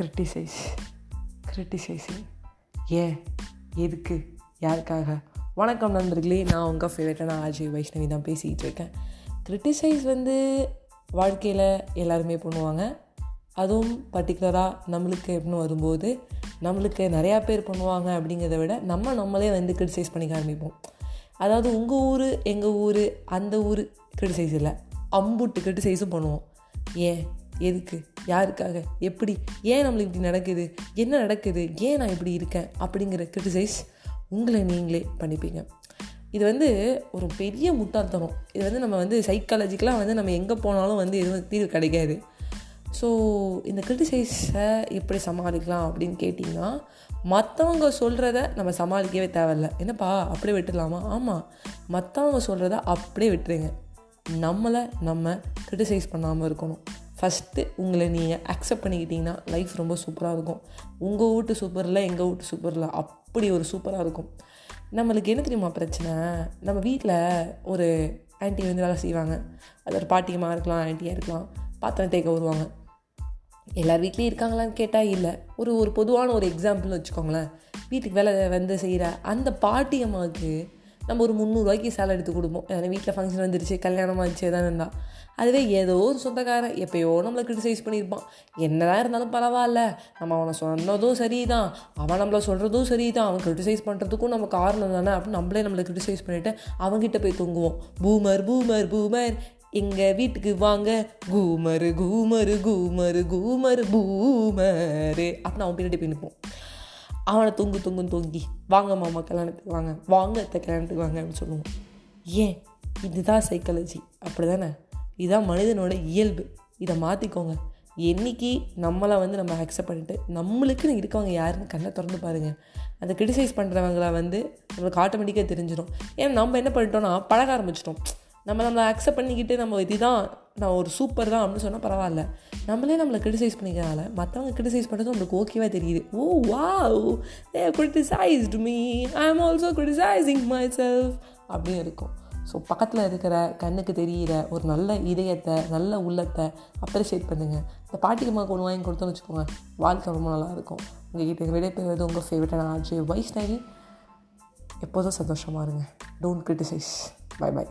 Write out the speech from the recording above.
Criticise கிரிட்டிசைஸிங் ஏன்? எதுக்கு? யாருக்காக? வணக்கம் நண்பர்களே நான் உங்கள் ஃபேவரட்டான ஆர்ஜி வைஷ்ணவி தான் பேசிக்கிட்டு இருக்கேன். கிரிட்டிசைஸ் வந்து வாழ்க்கையில் எல்லாருமே பண்ணுவாங்க. அதுவும் பர்டிகுலராக நம்மளுக்கு எப்படின்னு வரும்போது நம்மளுக்கு நிறையா பேர் பண்ணுவாங்க அப்படிங்கிறத விட நம்ம நம்மளே வந்து கிரிட்டிசைஸ் பண்ணிக்க ஆரம்பிப்போம். அதாவது உங்கள் ஊர் எங்கள் ஊர் அந்த ஊர் கிரிட்டிசைஸ் இல்லை. அம்புட்டு கிரிட்டிசைஸும் பண்ணுவோம். ஏன்? எதுக்கு? யாருக்காக? எப்படி? ஏன் நம்மளுக்கு இப்படி நடக்குது? என்ன நடக்குது? ஏன் நான் இப்படி இருக்கேன்? அப்படிங்கிற கிரிட்டிசைஸ் உங்களை நீங்களே பண்ணிப்பீங்க. இது வந்து ஒரு பெரிய முட்டாள்தனம். இது வந்து நம்ம வந்து சைக்காலஜிக்கலாக வந்து நம்ம எங்கே போனாலும் வந்து எதுவும் தீர்வு கிடைக்காது. ஸோ இந்த கிரிட்டிசைஸை எப்படி சமாளிக்கலாம் அப்படின்னு கேட்டிங்கன்னா மற்றவங்க சொல்கிறத நம்ம சமாளிக்கவே தேவையில்ல. என்னப்பா அப்படியே விட்டுடலாமா? ஆமாம் மற்றவங்க சொல்கிறத அப்படியே விட்டுருங்க. நம்மளை நம்ம கிரிட்டிசைஸ் பண்ணாமல் இருக்கணும். ஃபஸ்ட்டு உங்களை நீங்கள் அக்செப்ட் பண்ணிக்கிட்டிங்கன்னா லைஃப் ரொம்ப சூப்பராக இருக்கும். உங்கள் வீட்டு சூப்பரில் எங்கள் வீட்டு சூப்பரில் அப்படி ஒரு சூப்பராக இருக்கும். நம்மளுக்கு என்ன தெரியுமா பிரச்சனை? நம்ம வீட்டில் ஒரு ஆன்ட்டி வந்து வேலை செய்வாங்க. அது ஒரு பாட்டியமாக இருக்கலாம் ஆன்ட்டியாக இருக்கலாம். பாத்திரம் தேய்க்க வருவாங்க. எல்லார் வீட்லேயும் இருக்காங்களான்னு கேட்டால் இல்லை. ஒரு ஒரு பொதுவான ஒரு எக்ஸாம்பிள்னு வச்சுக்கோங்களேன். வீட்டுக்கு வேலை வந்து செய்கிற அந்த பாட்டியம்மாவுக்கு நம்ம ஒரு முந்நூறுரூவாய்க்கு சேலை எடுத்து கொடுப்போம். ஏன்னா வீட்டில் ஃபங்க்ஷன் வந்துருச்சு கல்யாணம் ஆச்சு எதாவது இருந்தால் அதுவே ஏதோ ஒரு சொந்தக்காரன் எப்போயோ நம்மளை கிரிட்டிசைஸ் பண்ணியிருப்பான். என்னதான் இருந்தாலும் பரவாயில்ல. நம்ம அவனை சொன்னதும் சரி தான் அவன் நம்மளை சொல்கிறதும் சரி தான் அவன் கிரிட்டிசைஸ் பண்ணுறதுக்கும் நம்ம காரணம் தானே. அப்படின்னு நம்மளே நம்மளை கிரிட்டிசைஸ் பண்ணிவிட்டு அவங்ககிட்ட போய் தூங்குவோம். Boomer boomer boomer. எங்கள் வீட்டுக்கு வாங்க. கூமரு கூமரு கூமரு கூமரு பூமரு. அப்படின்னு அவன் பின்னாடி போய் நிற்போம். அவனை தூங்கு தூங்குன்னு தூங்கி. வாங்க மாமா கல்யாணத்துக்கு வாங்க. வாங்க அத்தை கல்யாணத்துக்கு வாங்க அப்படின்னு சொல்லுவோம். ஏன்? இதுதான் சைக்காலஜி அப்படி தானே இதுதான் மனிதனோட இயல்பு. இதை மாற்றிக்கோங்க என்றைக்கு நம்மளை வந்து நம்ம அக்செப்ட் பண்ணிட்டு நம்மளுக்குன்னு இருக்கவங்க யாருன்னு கண்ணை திறந்து பாருங்கள் அந்த கிரிட்டிசைஸ் பண்ணுறவங்கள வந்து நம்மளுக்கு ஆட்டோமேட்டிக்காக தெரிஞ்சிடும் ஏன்னா நம்ம என்ன பண்ணிட்டோம்னா பழக ஆரம்பிச்சிட்டோம். நம்ம நம்மளை அக்செப்ட் பண்ணிக்கிட்டு நம்ம இதுதான் நான் ஒரு சூப்பர் தான் அப்படின்னு சொன்னால் பரவாயில்ல. நம்மளே நம்மளை கிரிட்டிசைஸ் பண்ணிக்கிறனால மற்றவங்க கிரிட்டிசைஸ் பண்ணுறது நம்மளுக்கு ஓகேவாக தெரியுது. ஓ what they criticised me I am also criticising myself அப்படின்னு இருக்கும். ஸோ பக்கத்தில் இருக்கிற கண்ணுக்கு தெரிகிற ஒரு நல்ல இதயத்தை நல்ல உள்ளத்தை அப்ரிஷியேட் பண்ணுங்கள் இந்த பாட்டிக்கு ஒன்று வாங்கி கொடுத்தோன்னு வச்சுக்கோங்க வாழ்க்கை ரொம்ப நல்லாயிருக்கும் உங்கள் உங்ககிட்ட விடைபெறுவது உங்கள் ஃபேவரட்டான ஆர்ஜே வைஷ்ணவி. எப்போதும் சந்தோஷமாக இருங்க. Don't criticise by by